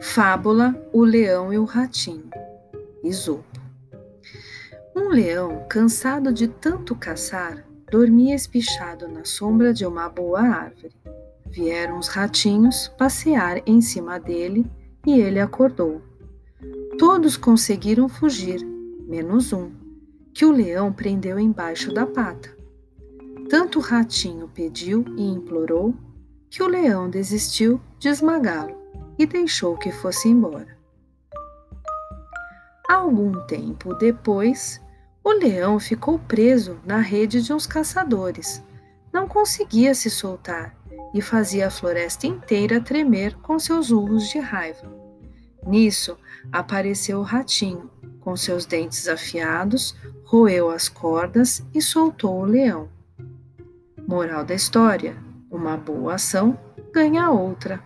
Fábula O Leão e o Ratinho Isopo Um leão, cansado de tanto caçar, dormia espichado na sombra de uma boa árvore. Vieram os ratinhos passear em cima dele e ele acordou. Todos conseguiram fugir, menos um, que o leão prendeu embaixo da pata. Tanto o ratinho pediu e implorou que o leão desistiu de esmagá-lo e deixou que fosse embora. Algum tempo depois, o leão ficou preso na rede de uns caçadores. Não conseguia se soltar e fazia a floresta inteira tremer com seus urros de raiva. Nisso apareceu o ratinho, com seus dentes afiados, roeu as cordas e soltou o leão. Moral da história: uma boa ação ganha outra.